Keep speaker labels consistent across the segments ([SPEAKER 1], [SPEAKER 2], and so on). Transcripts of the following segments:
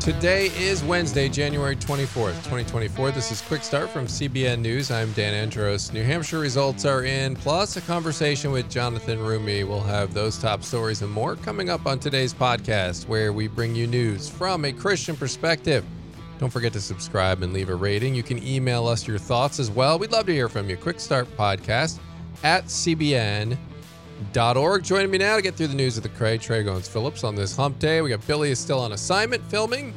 [SPEAKER 1] Today is Wednesday, January 24th, 2024. This is Quick Start from CBN News. I'm Dan Andros. New Hampshire results are in, plus a conversation with Jonathan Roumie. We'll have those top stories and more coming up on today's podcast, where we bring you news from a Christian perspective. Don't forget to subscribe and leave a rating. You can email us your thoughts as well. We'd love to hear from you. Quick Start Podcast at CBN org. Joining me now to get through the news of the Craig Trey Goins Phillips on this hump day. We got Billy is still on assignment filming,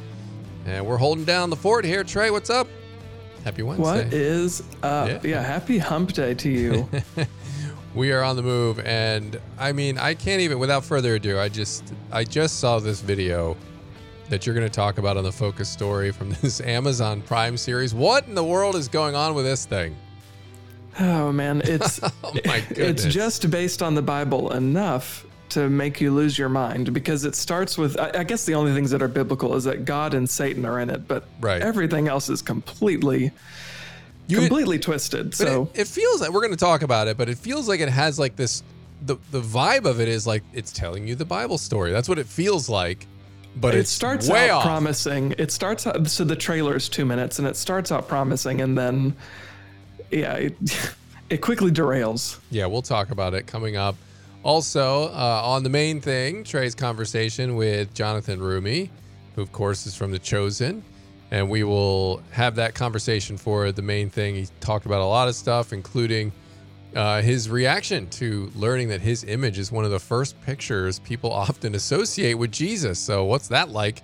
[SPEAKER 1] and we're holding down the fort here. Trey, what's up? Happy Wednesday.
[SPEAKER 2] What is up? Yeah, yeah happy hump day to you.
[SPEAKER 1] we are on the move, and I mean, I can't even. Without further ado, I just I just saw this video that you're going to talk about on the focus story from this Amazon Prime series. What in the world is going on with this thing?
[SPEAKER 2] Oh man, it's oh it's just based on the Bible enough to make you lose your mind because it starts with I, I, guess the only things that are biblical is that God and Satan are in it, but right. everything else is completely you, completely twisted. So
[SPEAKER 1] it, it, feels like we're going to talk about it, but it feels like it has like this the the vibe of it is like it's telling you the Bible story. That's what it feels like. But it starts out off.
[SPEAKER 2] promising. It starts out so the trailer is two minutes and it starts out promising and then yeah, it, it quickly derails.
[SPEAKER 1] Yeah, we'll talk about it coming up. Also, uh, on the main thing, Trey's conversation with Jonathan Roumie, who, of course, is from The Chosen. And we will have that conversation for the main thing. He talked about a lot of stuff, including uh, his reaction to learning that his image is one of the first pictures people often associate with Jesus. So, what's that like?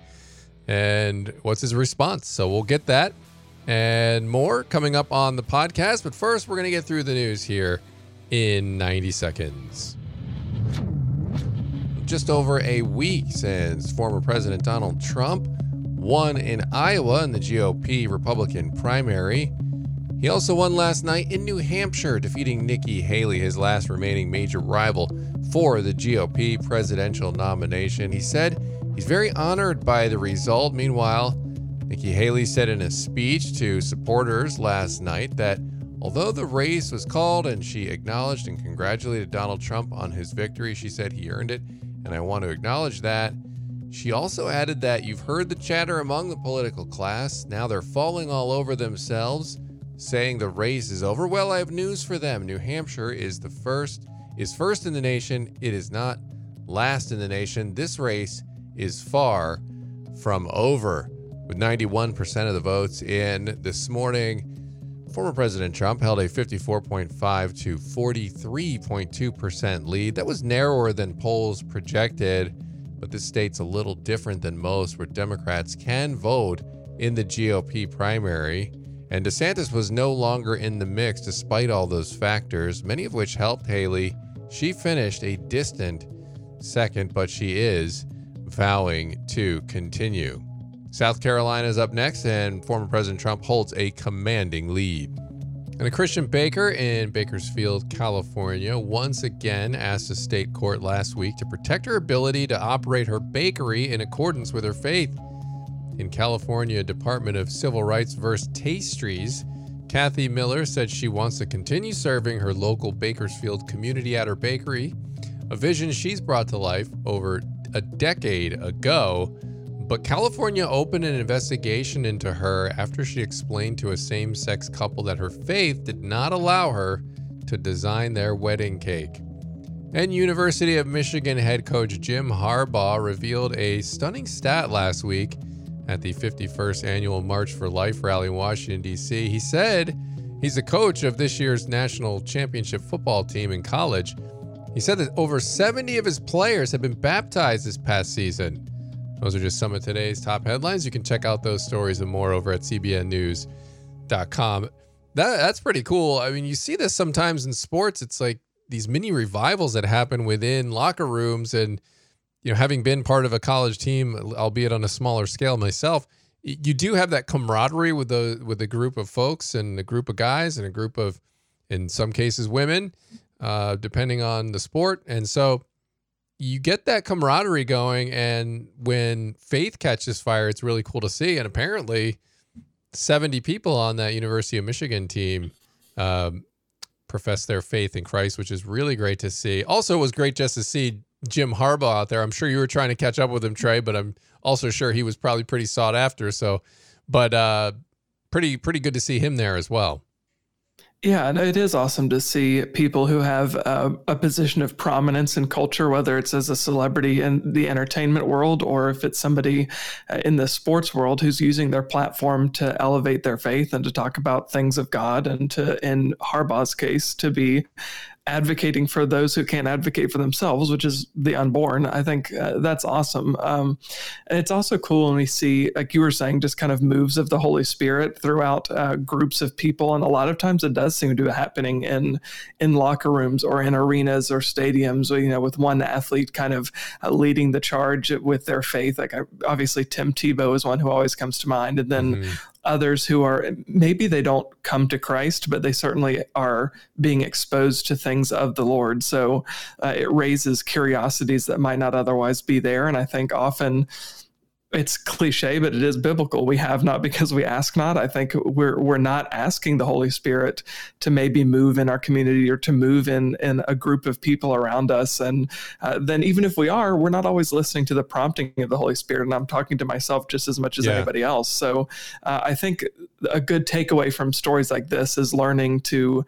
[SPEAKER 1] And what's his response? So, we'll get that and more coming up on the podcast. But first, we're going to get through the news here in 90 seconds. Just over a week since former President Donald Trump won in Iowa in the GOP Republican primary. He also won last night in New Hampshire, defeating Nikki Haley, his last remaining major rival for the GOP presidential nomination. He said he's very honored by the result. Meanwhile, Nikki Haley said in a speech to supporters last night that although the race was called and she acknowledged and congratulated Donald Trump on his victory, she said he earned it, and I want to acknowledge that. She also added that you've heard the chatter among the political class. Now they're falling all over themselves, saying the race is over. Well, I have news for them. New Hampshire is the first is first in the nation. It is not last in the nation. This race is far from over. With 91% of the votes in this morning, former President Trump held a 54.5 to 43.2% lead. That was narrower than polls projected, but this state's a little different than most, where Democrats can vote in the GOP primary. And DeSantis was no longer in the mix despite all those factors, many of which helped Haley. She finished a distant second, but she is vowing to continue. South Carolina is up next, and former President Trump holds a commanding lead. And a Christian baker in Bakersfield, California, once again asked a state court last week to protect her ability to operate her bakery in accordance with her faith. In California Department of Civil Rights versus Tastries, Cathy Miller said she wants to continue serving her local Bakersfield community at her bakery, a vision she's brought to life over a decade ago but California opened an investigation into her after she explained to a same sex couple that her faith did not allow her to design their wedding cake. And University of Michigan head coach Jim Harbaugh revealed a stunning stat last week at the 51st annual March for Life rally in Washington, D.C. He said he's a coach of this year's national championship football team in college. He said that over 70 of his players have been baptized this past season. Those are just some of today's top headlines. You can check out those stories and more over at cbnnews.com. That, that's pretty cool. I mean, you see this sometimes in sports. It's like these mini revivals that happen within locker rooms. And, you know, having been part of a college team, albeit on a smaller scale myself, you do have that camaraderie with the with a group of folks and a group of guys and a group of, in some cases, women, uh, depending on the sport. And so you get that camaraderie going and when faith catches fire it's really cool to see and apparently 70 people on that university of michigan team um, profess their faith in christ which is really great to see also it was great just to see Jim Harbaugh out there. I'm sure you were trying to catch up with him, Trey, but I'm also sure he was probably pretty sought after. So, but uh, pretty pretty good to see him there as well.
[SPEAKER 2] Yeah, and it is awesome to see people who have uh, a position of prominence in culture, whether it's as a celebrity in the entertainment world or if it's somebody uh, in the sports world who's using their platform to elevate their faith and to talk about things of God, and to, in Harbaugh's case, to be advocating for those who can't advocate for themselves, which is the unborn. I think uh, that's awesome. Um, and it's also cool when we see, like you were saying, just kind of moves of the Holy Spirit throughout uh, groups of people. And a lot of times it does seem to be happening in in locker rooms or in arenas or stadiums, you know, with one athlete kind of uh, leading the charge with their faith. Like obviously Tim Tebow is one who always comes to mind. And then mm-hmm others who are maybe they don't come to Christ, but they certainly are being exposed to things of the Lord. So uh, it raises curiosities that might not otherwise be there. And I think often it's cliche, but it is biblical. We have not because we ask not. I think we're we're not asking the Holy Spirit to maybe move in our community or to move in in a group of people around us. And uh, then even if we are, we're not always listening to the prompting of the Holy Spirit. And I'm talking to myself just as much as yeah. anybody else. So uh, I think a good takeaway from stories like this is learning to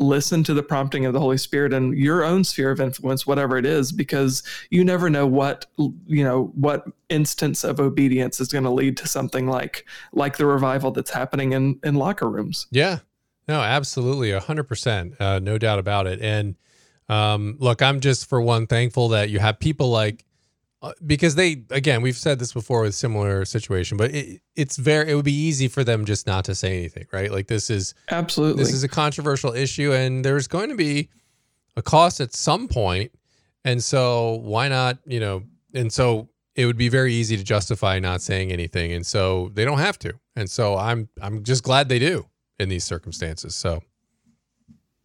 [SPEAKER 2] listen to the prompting of the Holy Spirit and your own sphere of influence, whatever it is, because you never know what you know what instance of obedience is going to lead to something like like the revival that's happening in in locker rooms.
[SPEAKER 1] Yeah, no, absolutely, a hundred percent, uh, no doubt about it. And um, look, I'm just for one thankful that you have people like Uh, because they again we've said this before with similar situation but it, it's very it would be easy for them just not to say anything right? Like this is
[SPEAKER 2] absolutely.
[SPEAKER 1] this is a controversial issue and there's going to be a cost at some point and so why not you know and so it would be very easy to justify not saying anything and so they don't have to and so i'm i'm just glad they do in these circumstances so.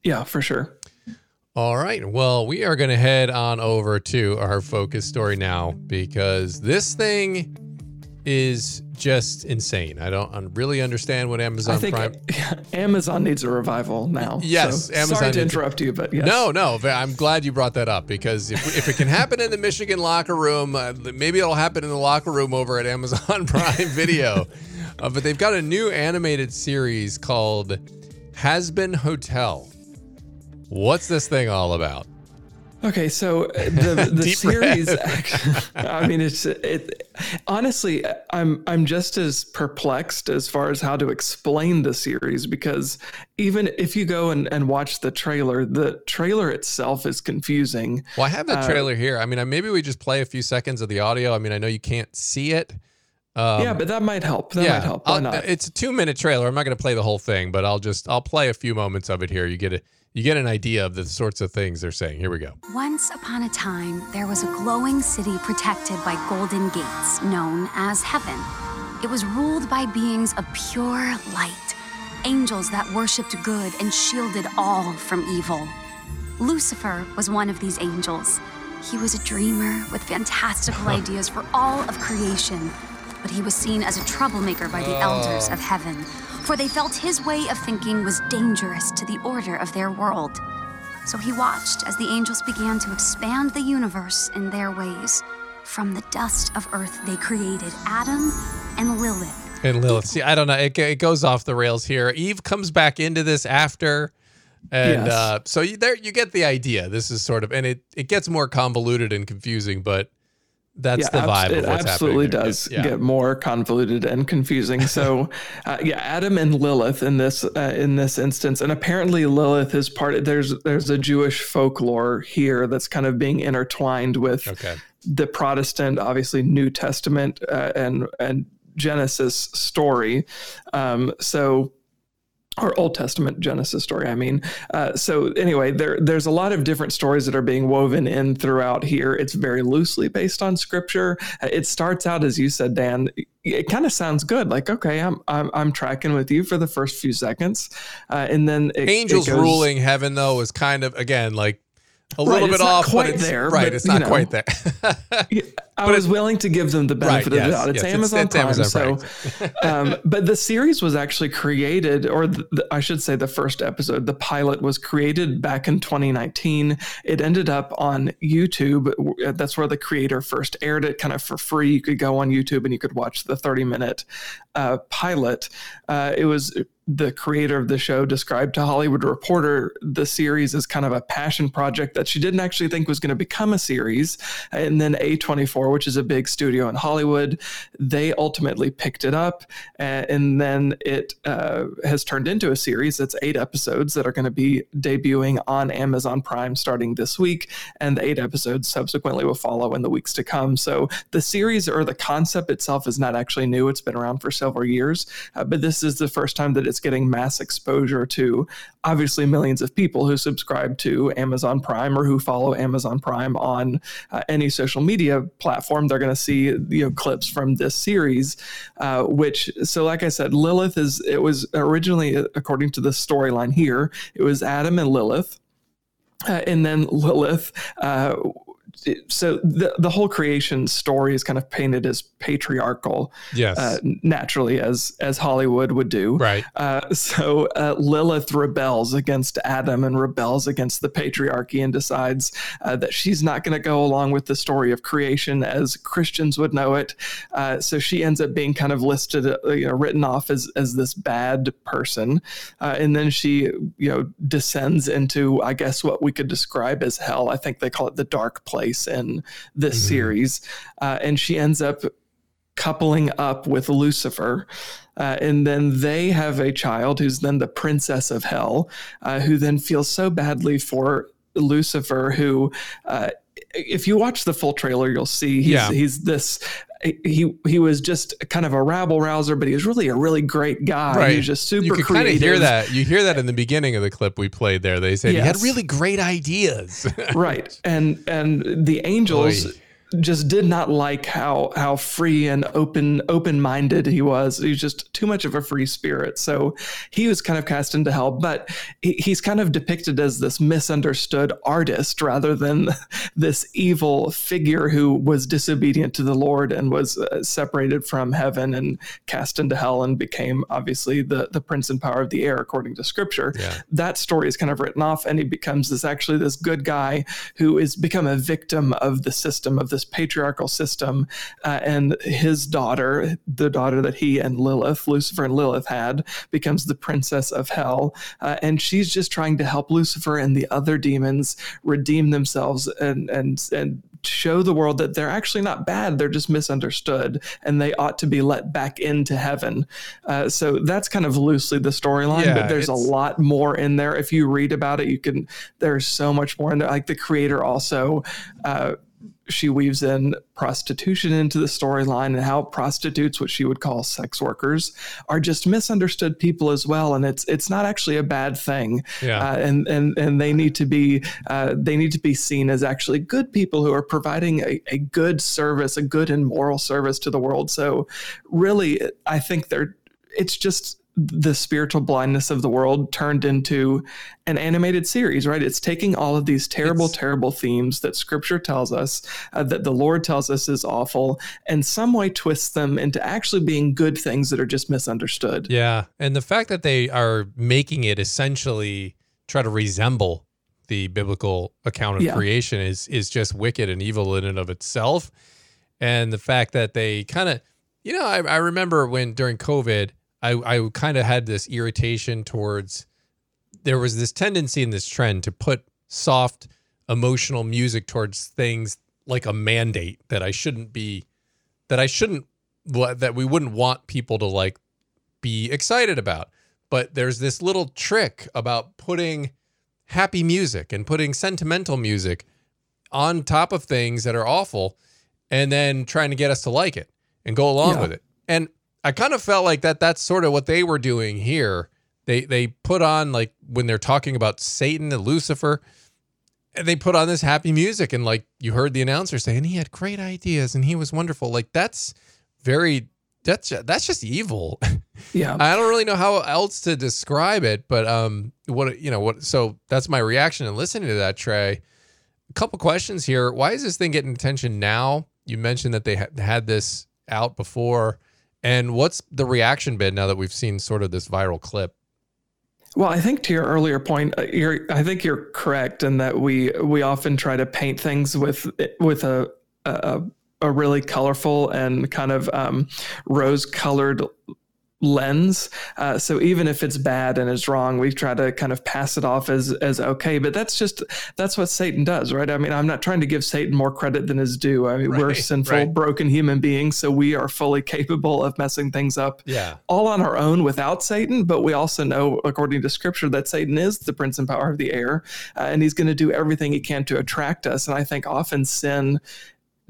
[SPEAKER 2] Yeah for sure
[SPEAKER 1] all right. Well, we are going to head on over to our focus story now because this thing is just insane. I don't really understand what Amazon I think Prime.
[SPEAKER 2] Amazon needs a revival now.
[SPEAKER 1] Yes,
[SPEAKER 2] so
[SPEAKER 1] Amazon.
[SPEAKER 2] Sorry to interrupt you, but yes.
[SPEAKER 1] no, no. I'm glad you brought that up because if, if it can happen in the Michigan locker room, uh, maybe it'll happen in the locker room over at Amazon Prime Video. uh, but they've got a new animated series called Hazbin Hotel. What's this thing all about?
[SPEAKER 2] Okay, so uh, the the series, actually, I mean, it's it. Honestly, I'm I'm just as perplexed as far as how to explain the series because even if you go and, and watch the trailer, the trailer itself is confusing.
[SPEAKER 1] Well, I have the uh, trailer uh, here. I mean, maybe we just play a few seconds of the audio. I mean, I know you can't see it.
[SPEAKER 2] Um, yeah, but that might help. That yeah, might help. Why not?
[SPEAKER 1] It's a two minute trailer. I'm not going to play the whole thing, but I'll just I'll play a few moments of it here. You get it you get an idea of the sorts of things they're saying. Here we go.
[SPEAKER 3] Once upon a time, there was a glowing city protected by golden gates, known as heaven. It was ruled by beings of pure light, angels that worshipped good and shielded all from evil. Lucifer was one of these angels. He was a dreamer with fantastical ideas for all of creation, but he was seen as a troublemaker by the oh. elders of heaven for they felt his way of thinking was dangerous to the order of their world. So he watched as the angels began to expand the universe in their ways. From the dust of earth, they created Adam and Lilith.
[SPEAKER 1] And Lilith. See, I don't know. It, it goes off the rails here. Eve comes back into this after. And yes. uh, so you, there you get the idea. This is sort of, and it, it gets more convoluted and confusing, but that's yeah, the vibe. Abs- it
[SPEAKER 2] absolutely does yeah. get more convoluted and confusing. So, uh, yeah, Adam and Lilith in this uh, in this instance, and apparently Lilith is part. Of, there's there's a Jewish folklore here that's kind of being intertwined with okay. the Protestant, obviously New Testament uh, and and Genesis story. Um, so or Old Testament Genesis story. I mean, uh, so anyway, there there's a lot of different stories that are being woven in throughout here. It's very loosely based on Scripture. Uh, it starts out as you said, Dan. It kind of sounds good. Like, okay, I'm I'm I'm tracking with you for the first few seconds, uh, and then
[SPEAKER 1] it, angels it goes, ruling heaven though is kind of again like a little right, bit off, but it's
[SPEAKER 2] there.
[SPEAKER 1] Right, but, it's not know, quite there.
[SPEAKER 2] I was willing to give them the benefit right, of the doubt. It's yes, Amazon it's, Prime, it's Amazon so. um, but the series was actually created, or the, the, I should say, the first episode, the pilot was created back in 2019. It ended up on YouTube. That's where the creator first aired it, kind of for free. You could go on YouTube and you could watch the 30 minute uh, pilot. Uh, it was the creator of the show described to Hollywood Reporter the series as kind of a passion project that she didn't actually think was going to become a series. And then A24, which is a big studio in Hollywood, they ultimately picked it up. And then it uh, has turned into a series that's eight episodes that are going to be debuting on Amazon Prime starting this week. And the eight episodes subsequently will follow in the weeks to come. So the series or the concept itself is not actually new, it's been around for several years. Uh, but this is the first time that it's getting mass exposure to obviously millions of people who subscribe to Amazon Prime or who follow Amazon Prime on uh, any social media platform. They're going to see you know clips from this series, uh, which so like I said, Lilith is it was originally according to the storyline here, it was Adam and Lilith. Uh, and then Lilith uh, so the the whole creation story is kind of painted as patriarchal,
[SPEAKER 1] yes,
[SPEAKER 2] uh, naturally as as Hollywood would do,
[SPEAKER 1] right?
[SPEAKER 2] Uh, so uh, Lilith rebels against Adam and rebels against the patriarchy and decides uh, that she's not going to go along with the story of creation as Christians would know it. Uh, so she ends up being kind of listed, uh, you know, written off as as this bad person, and then she you know descends into I guess what we could describe as hell. I think they call it the dark place place in this mm-hmm. series. Uh, and she ends up coupling up with Lucifer. Uh, and then they have a child who's then the princess of hell, uh, who then feels so badly for Lucifer, who uh, if you watch the full trailer, you'll see he's, yeah. he's this he he was just kind of a rabble rouser, but he was really a really great guy. Right. He was just super. You
[SPEAKER 1] can
[SPEAKER 2] kind
[SPEAKER 1] of hear that. You hear that in the beginning of the clip we played there. They said yes. he had really great ideas.
[SPEAKER 2] right, and and the angels. Oy just did not like how how free and open open minded he was. He was just too much of a free spirit. So he was kind of cast into hell. But he, he's kind of depicted as this misunderstood artist rather than this evil figure who was disobedient to the Lord and was uh, separated from heaven and cast into hell and became obviously the the prince and power of the air according to Scripture. Yeah. That story is kind of written off, and he becomes this actually this good guy who is become a victim of the system of this patriarchal system. Uh, and his daughter, the daughter that he and Lilith, Lucifer and Lilith had, becomes the princess of hell. Uh, and she's just trying to help Lucifer and the other demons redeem themselves and, and, and show the world that they're actually not bad. They're just misunderstood and they ought to be let back into heaven. Uh, so that's kind of loosely the storyline, yeah, but there's a lot more in there. If you read about it, you can, there's so much more in there. Like the creator also, uh, she weaves in prostitution into the storyline and how prostitutes, what she would call sex workers, are just misunderstood people as well, and it's it's not actually a bad thing. Yeah. Uh, and and and they need to be uh, they need to be seen as actually good people who are providing a, a good service, a good and moral service to the world. So, really, I think they're it's just the spiritual blindness of the world turned into an animated series, right? It's taking all of these terrible, it's, terrible themes that scripture tells us, uh, that the Lord tells us is awful, and some way twists them into actually being good things that are just misunderstood.
[SPEAKER 1] Yeah. And the fact that they are making it essentially try to resemble the biblical account of yeah. creation is is just wicked and evil in and of itself. And the fact that they kind of, you know, I, I remember when during COVID, I, I kind of had this irritation towards there was this tendency in this trend to put soft emotional music towards things like a mandate that I shouldn't be that I shouldn't that we wouldn't want people to like be excited about. But there's this little trick about putting happy music and putting sentimental music on top of things that are awful and then trying to get us to like it and go along yeah. with it. And I kind of felt like that that's sort of what they were doing here. They they put on like when they're talking about Satan and Lucifer, and they put on this happy music and like you heard the announcer saying he had great ideas and he was wonderful. Like that's very that's that's just evil.
[SPEAKER 2] Yeah.
[SPEAKER 1] I don't really know how else to describe it, but um what you know what so that's my reaction and listening to that Trey. A couple questions here. Why is this thing getting attention now? you mentioned that they ha- had this out before. And what's the reaction been now that we've seen sort of this viral clip?
[SPEAKER 2] Well, I think to your earlier point, uh, I think you're correct in that we we often try to paint things with with a a, a really colorful and kind of um, rose colored lens. Uh, so even if it's bad and it's wrong, we try to kind of pass it off as as okay. But that's just that's what Satan does, right? I mean, I'm not trying to give Satan more credit than his due. I mean, right, we're sinful, right. broken human beings, so we are fully capable of messing things up.
[SPEAKER 1] Yeah.
[SPEAKER 2] all on our own without Satan. But we also know, according to Scripture, that Satan is the prince and power of the air, uh, and he's going to do everything he can to attract us. And I think often sin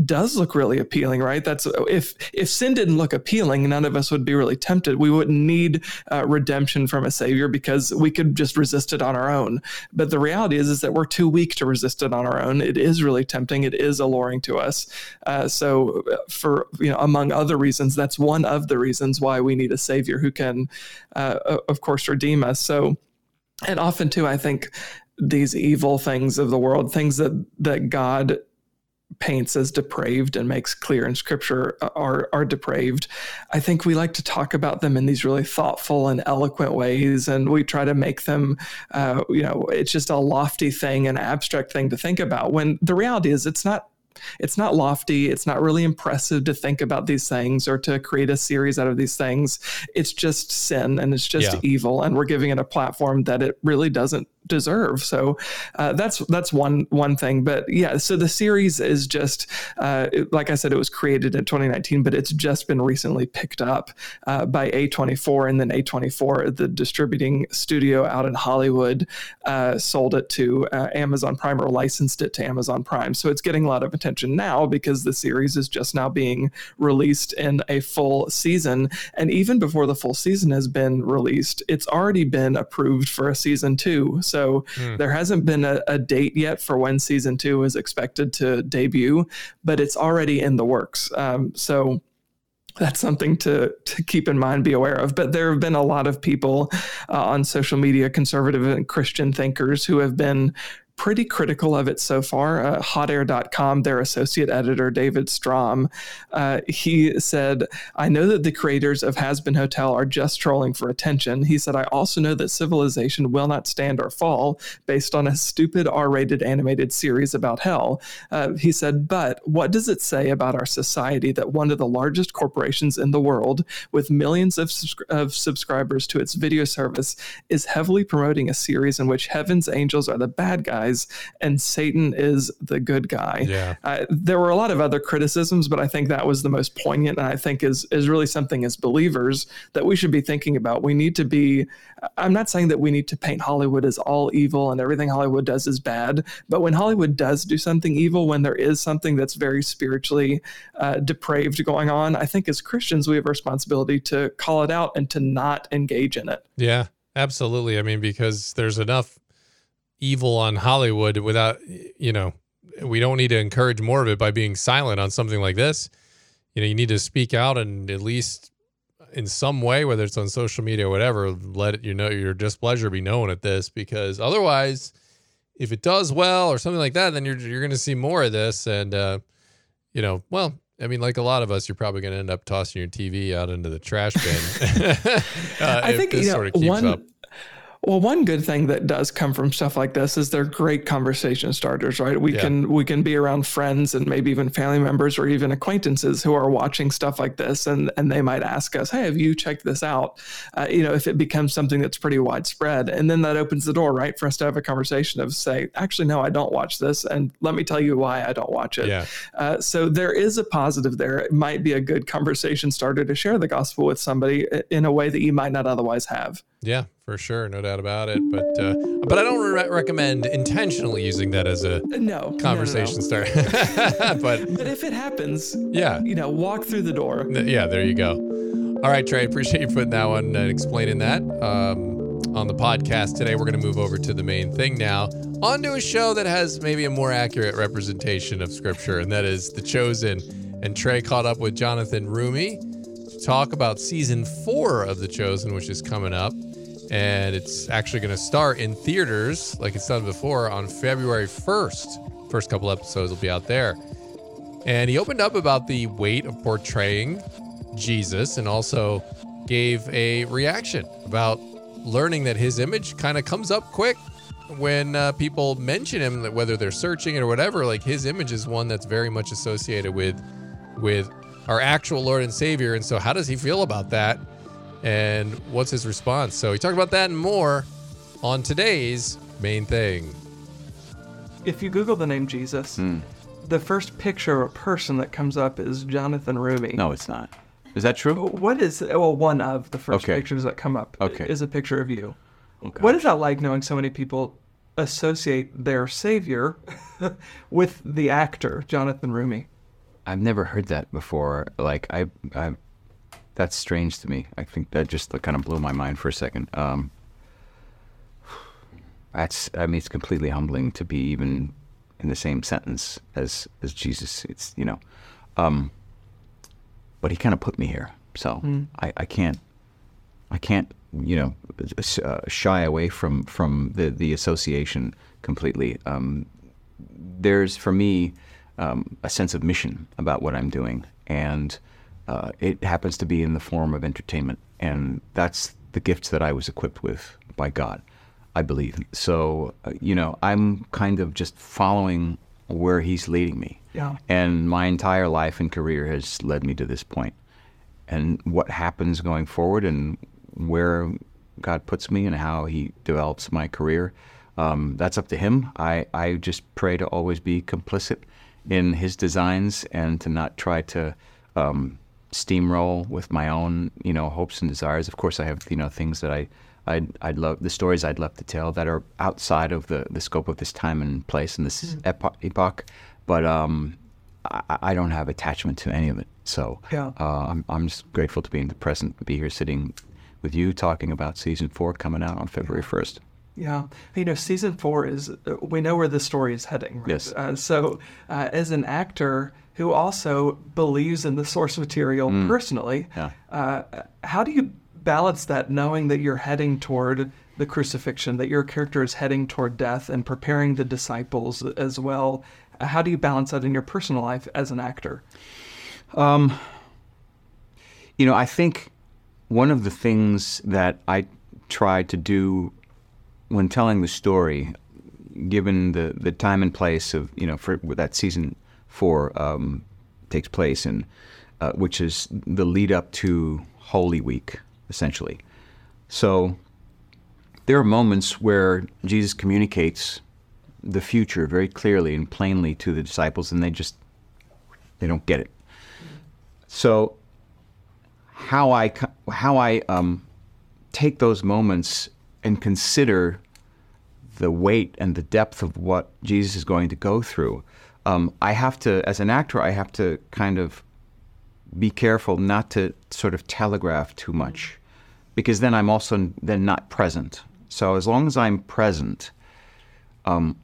[SPEAKER 2] does look really appealing, right? That's if if sin didn't look appealing, none of us would be really tempted. We wouldn't need uh, redemption from a savior because we could just resist it on our own. But the reality is, is that we're too weak to resist it on our own. It is really tempting. It is alluring to us. Uh, so, uh, for you know, among other reasons, that's one of the reasons why we need a savior who can, uh, of course, redeem us. So, and often too, I think these evil things of the world, things that that God paints as depraved and makes clear in scripture uh, are are depraved i think we like to talk about them in these really thoughtful and eloquent ways and we try to make them uh, you know it's just a lofty thing an abstract thing to think about when the reality is it's not it's not lofty. It's not really impressive to think about these things or to create a series out of these things. It's just sin and it's just yeah. evil. And we're giving it a platform that it really doesn't deserve. So uh, that's that's one one thing. But yeah, so the series is just uh, like I said, it was created in 2019, but it's just been recently picked up uh, by A24, and then A24, the distributing studio out in Hollywood, uh, sold it to uh, Amazon Prime or licensed it to Amazon Prime. So it's getting a lot of attention now because the series is just now being released in a full season, and even before the full season has been released, it's already been approved for a season two. So so mm. there hasn't been a, a, date yet for when season two is expected to debut, but it's already in the works. Um, so that's something to to keep in mind, be aware of. But there have been a lot of people uh, on social media, conservative and Christian thinkers, who have been pretty critical of it so far. Uh, hotair.com, their associate editor, David Strom, uh, he said, I know that the creators of Hazbin Hotel are just trolling for attention. He said, I also know that civilization will not stand or fall based on a stupid R rated animated series about hell. Uh, he said, but what does it say about our society that one of the largest corporations in the world, with millions of, of subscribers to its video service, is heavily promoting a series in which heaven's angels are the bad guys? Guys and Satan is the good guy.
[SPEAKER 1] Yeah.
[SPEAKER 2] Uh, there were a lot of other criticisms, but I think that was the most poignant, and I think is is really something as believers that we should be thinking about. We need to be. I'm not saying that we need to paint Hollywood as all evil and everything Hollywood does is bad, but when Hollywood does do something evil, when there is something that's very spiritually uh, depraved going on, I think as Christians we have a responsibility to call it out and to not engage in it.
[SPEAKER 1] Yeah. Absolutely. I mean, because there's enough evil on Hollywood without, you know, we don't need to encourage more of it by being silent on something like this. You know, you need to speak out and at least in some way, whether it's on social media or whatever, let it, you know your displeasure be known at this because otherwise, if it does well or something like that, then you're you're going to see more of this. And uh, you know, well, I mean, like a lot of us, you're probably going to end up tossing your TV out into the trash bin.
[SPEAKER 2] uh, I think you know, sort of one, up. Well, one good thing that does come from stuff like this is they're great conversation starters, right? We yeah. can we can be around friends and maybe even family members or even acquaintances who are watching stuff like this, and and they might ask us, "Hey, have you checked this out?" Uh, you know, if it becomes something that's pretty widespread, and then that opens the door, right, for us to have a conversation of say, "Actually, no, I don't watch this, and let me tell you why I don't watch it."
[SPEAKER 1] Yeah.
[SPEAKER 2] Uh, so there is a positive there. It might be a good conversation starter to share the gospel with somebody in a way that you might not otherwise have.
[SPEAKER 1] Yeah, for sure, no doubt about it. But uh, but I don't re- recommend intentionally using that as a
[SPEAKER 2] no
[SPEAKER 1] conversation
[SPEAKER 2] no, no,
[SPEAKER 1] no. starter. but
[SPEAKER 2] but if it happens,
[SPEAKER 1] yeah,
[SPEAKER 2] you know, walk through the door.
[SPEAKER 1] yeah, there you go. All right, Trey, appreciate you putting that one and explaining that um, on the podcast today. We're going to move over to the main thing now, onto a show that has maybe a more accurate representation of Scripture, and that is The Chosen. And Trey caught up with Jonathan Roumie to talk about season four of The Chosen, which is coming up and it's actually going to start in theaters like it's done before on February 1st. First couple episodes will be out there. And he opened up about the weight of portraying Jesus and also gave a reaction about learning that his image kind of comes up quick when uh, people mention him, whether they're searching it or whatever. Like his image is one that's very much associated with with our actual Lord and Savior. And so, how does he feel about that? And what's his response? So, he talked about that and more on today's main thing.
[SPEAKER 2] If you Google the name Jesus, mm. the first picture of a person that comes up is Jonathan Roumie.
[SPEAKER 4] No, it's not. Is that true?
[SPEAKER 2] What is well one of the first okay. pictures that come up okay. is a picture of you. Okay. What is that like knowing so many people associate their savior with the actor Jonathan Roumie?
[SPEAKER 4] I've never heard that before. Like I, I, that's strange to me. I think that just kind of blew my mind for a second. Um, that's I mean it's completely humbling to be even in the same sentence as as Jesus. It's you know. Um, but he kind of put me here. So mm. I, I can't, I can't, you know, uh, shy away from from the the association completely. Um, there's for me um, a sense of mission about what I'm doing, and uh, it happens to be in the form of entertainment, and that's the gift that I was equipped with by God, I believe. So, uh, you know, I'm kind of just following where He's leading me.
[SPEAKER 2] Yeah.
[SPEAKER 4] And my entire life and career has led me to this point. And what happens going forward and where God puts me and how He develops my career, um, that's up to Him. I, I just pray to always be complicit in His designs and to not try to um, steamroll with my own, you know, hopes and desires. Of course, I have, you know, things that I I'd, I'd love the stories I'd love to tell that are outside of the, the scope of this time and place and this mm. epo- epoch but um, I, I, don't have attachment to any of it. So
[SPEAKER 2] yeah.
[SPEAKER 4] uh, I'm, I'm just grateful to be in the present, to be here sitting with you talking about season four coming out on February 1st.
[SPEAKER 2] Yeah. You know, season four is, we know where the story is heading. Right?
[SPEAKER 4] Yes.
[SPEAKER 2] Uh, so, uh, as an actor who also believes in the source material mm. personally,
[SPEAKER 4] yeah.
[SPEAKER 2] Uh, how do you balance that knowing that you're heading toward the crucifixion, that your character is heading toward death and preparing the disciples as well how do you balance that in your personal life as an actor?
[SPEAKER 4] Um, you know, I think one of the things that I try to do when telling the story, given the, the time and place of, you know, for that season four um, takes place, and uh, which is the lead up to Holy Week, essentially. So there are moments where Jesus communicates the future very clearly and plainly to the disciples, and they just they don't get it. So how I how I um, take those moments and consider the weight and the depth of what Jesus is going to go through. Um, I have to, as an actor, I have to kind of be careful not to sort of telegraph too much, because then I'm also then not present. So as long as I'm present, um,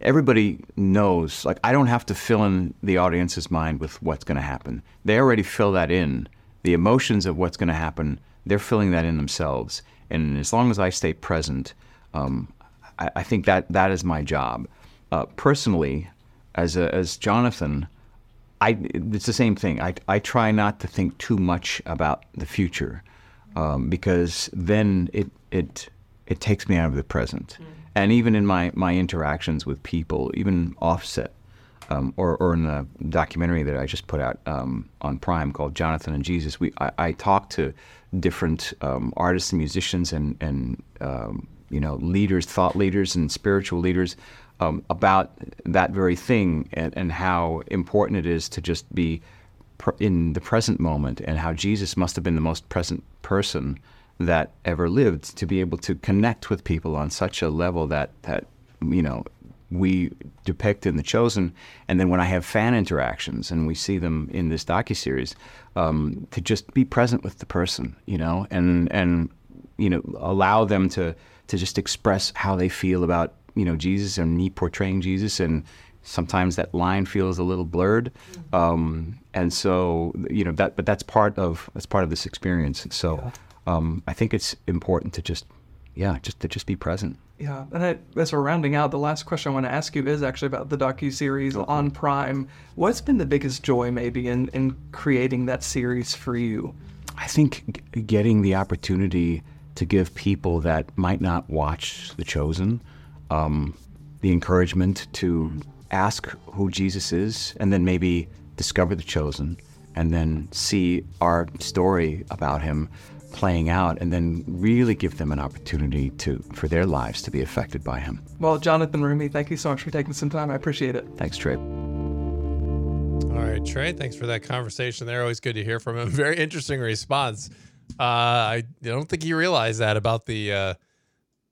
[SPEAKER 4] everybody knows, like, I don't have to fill in the audience's mind with what's going to happen. They already fill that in. The emotions of what's going to happen, they're filling that in themselves. And as long as I stay present, um, I, I, think that that is my job. Uh, personally, as, a, as Jonathan, I, it's the same thing. I, I try not to think too much about the future um, because then it, it, it takes me out of the present. Mm and even in my, my interactions with people, even offset, um, or, or in the documentary that I just put out um, on Prime called Jonathan and Jesus, we I, I talk to different um, artists and musicians and and um, you know leaders, thought leaders, and spiritual leaders um, about that very thing and, and how important it is to just be pr- in the present moment and how Jesus must have been the most present person that ever lived to be able to connect with people on such a level that that you know we depict in the chosen and then when i have fan interactions and we see them in this docu-series um, to just be present with the person you know and and you know allow them to to just express how they feel about you know jesus and me portraying jesus and sometimes that line feels a little blurred. Um, and so you know that but that's part of that's part of this experience. So um, I think it's important to just, yeah, just to just be present.
[SPEAKER 2] Yeah, and I, as we're rounding out, the last question I want to ask you is actually about the docu series okay. on Prime. What's been the biggest joy, maybe, in in creating that series for you?
[SPEAKER 4] I think getting the opportunity to give people that might not watch The Chosen um, the encouragement to ask who Jesus is, and then maybe discover The Chosen, and then see our story about him playing out and then really give them an opportunity to for their lives to be affected by him.
[SPEAKER 2] Well, Jonathan Roumie, thank you so much for taking some time. I appreciate it.
[SPEAKER 4] Thanks, Trey.
[SPEAKER 1] All right, Trey, thanks for that conversation there. Always good to hear from him. Very interesting response. Uh, I don't think you realized that about the uh,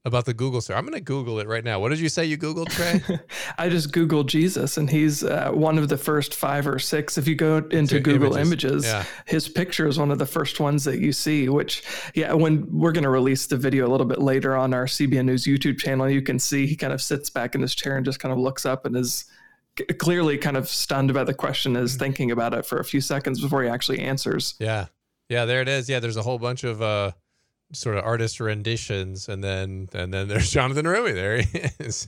[SPEAKER 1] about the Google search. I'm going to Google it right now. What did you say you Googled, Trey?
[SPEAKER 2] I just Googled Jesus, and he's uh, one of the first five or six. If you go into Google Images, images yeah. his picture is one of the first ones that you see. Which, yeah, when we're going to release the video a little bit later on our CBN News YouTube channel, you can see he kind of sits back in his chair and just kind of looks up and is clearly kind of stunned by the question, is mm-hmm. thinking about it for a few seconds before he actually answers.
[SPEAKER 1] Yeah. Yeah, there it is. Yeah, there's a whole bunch of uh, sort of artist renditions, and then and then there's Jonathan Roumie. There he is.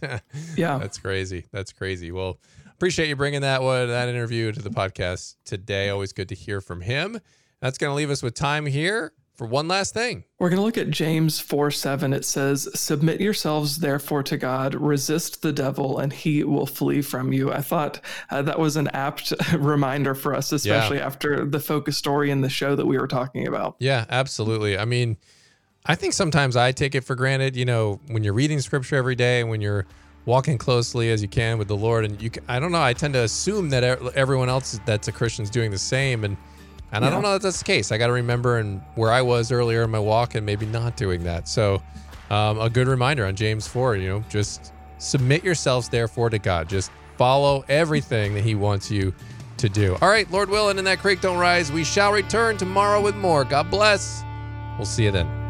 [SPEAKER 2] yeah,
[SPEAKER 1] that's crazy. That's crazy. Well, appreciate you bringing that one that interview to the podcast today. Always good to hear from him. That's going to leave us with time here for one last thing.
[SPEAKER 2] We're going to look at James 4 7. It says, Submit yourselves therefore to God, resist the devil, and he will flee from you. I thought uh, that was an apt reminder for us, especially yeah. after the focus story in the show that we were talking about.
[SPEAKER 1] Yeah, absolutely. I mean, I think sometimes I take it for granted, you know, when you're reading scripture every day and when you're walking closely as you can with the Lord. And you, can, I don't know, I tend to assume that everyone else that's a Christian is doing the same. And, and yeah. I don't know that that's the case. I got to remember and where I was earlier in my walk and maybe not doing that. So, um, a good reminder on James 4, you know, just submit yourselves therefore to God. Just follow everything that He wants you to do. All right, Lord willing, in that creek don't rise. We shall return tomorrow with more. God bless. We'll see you then.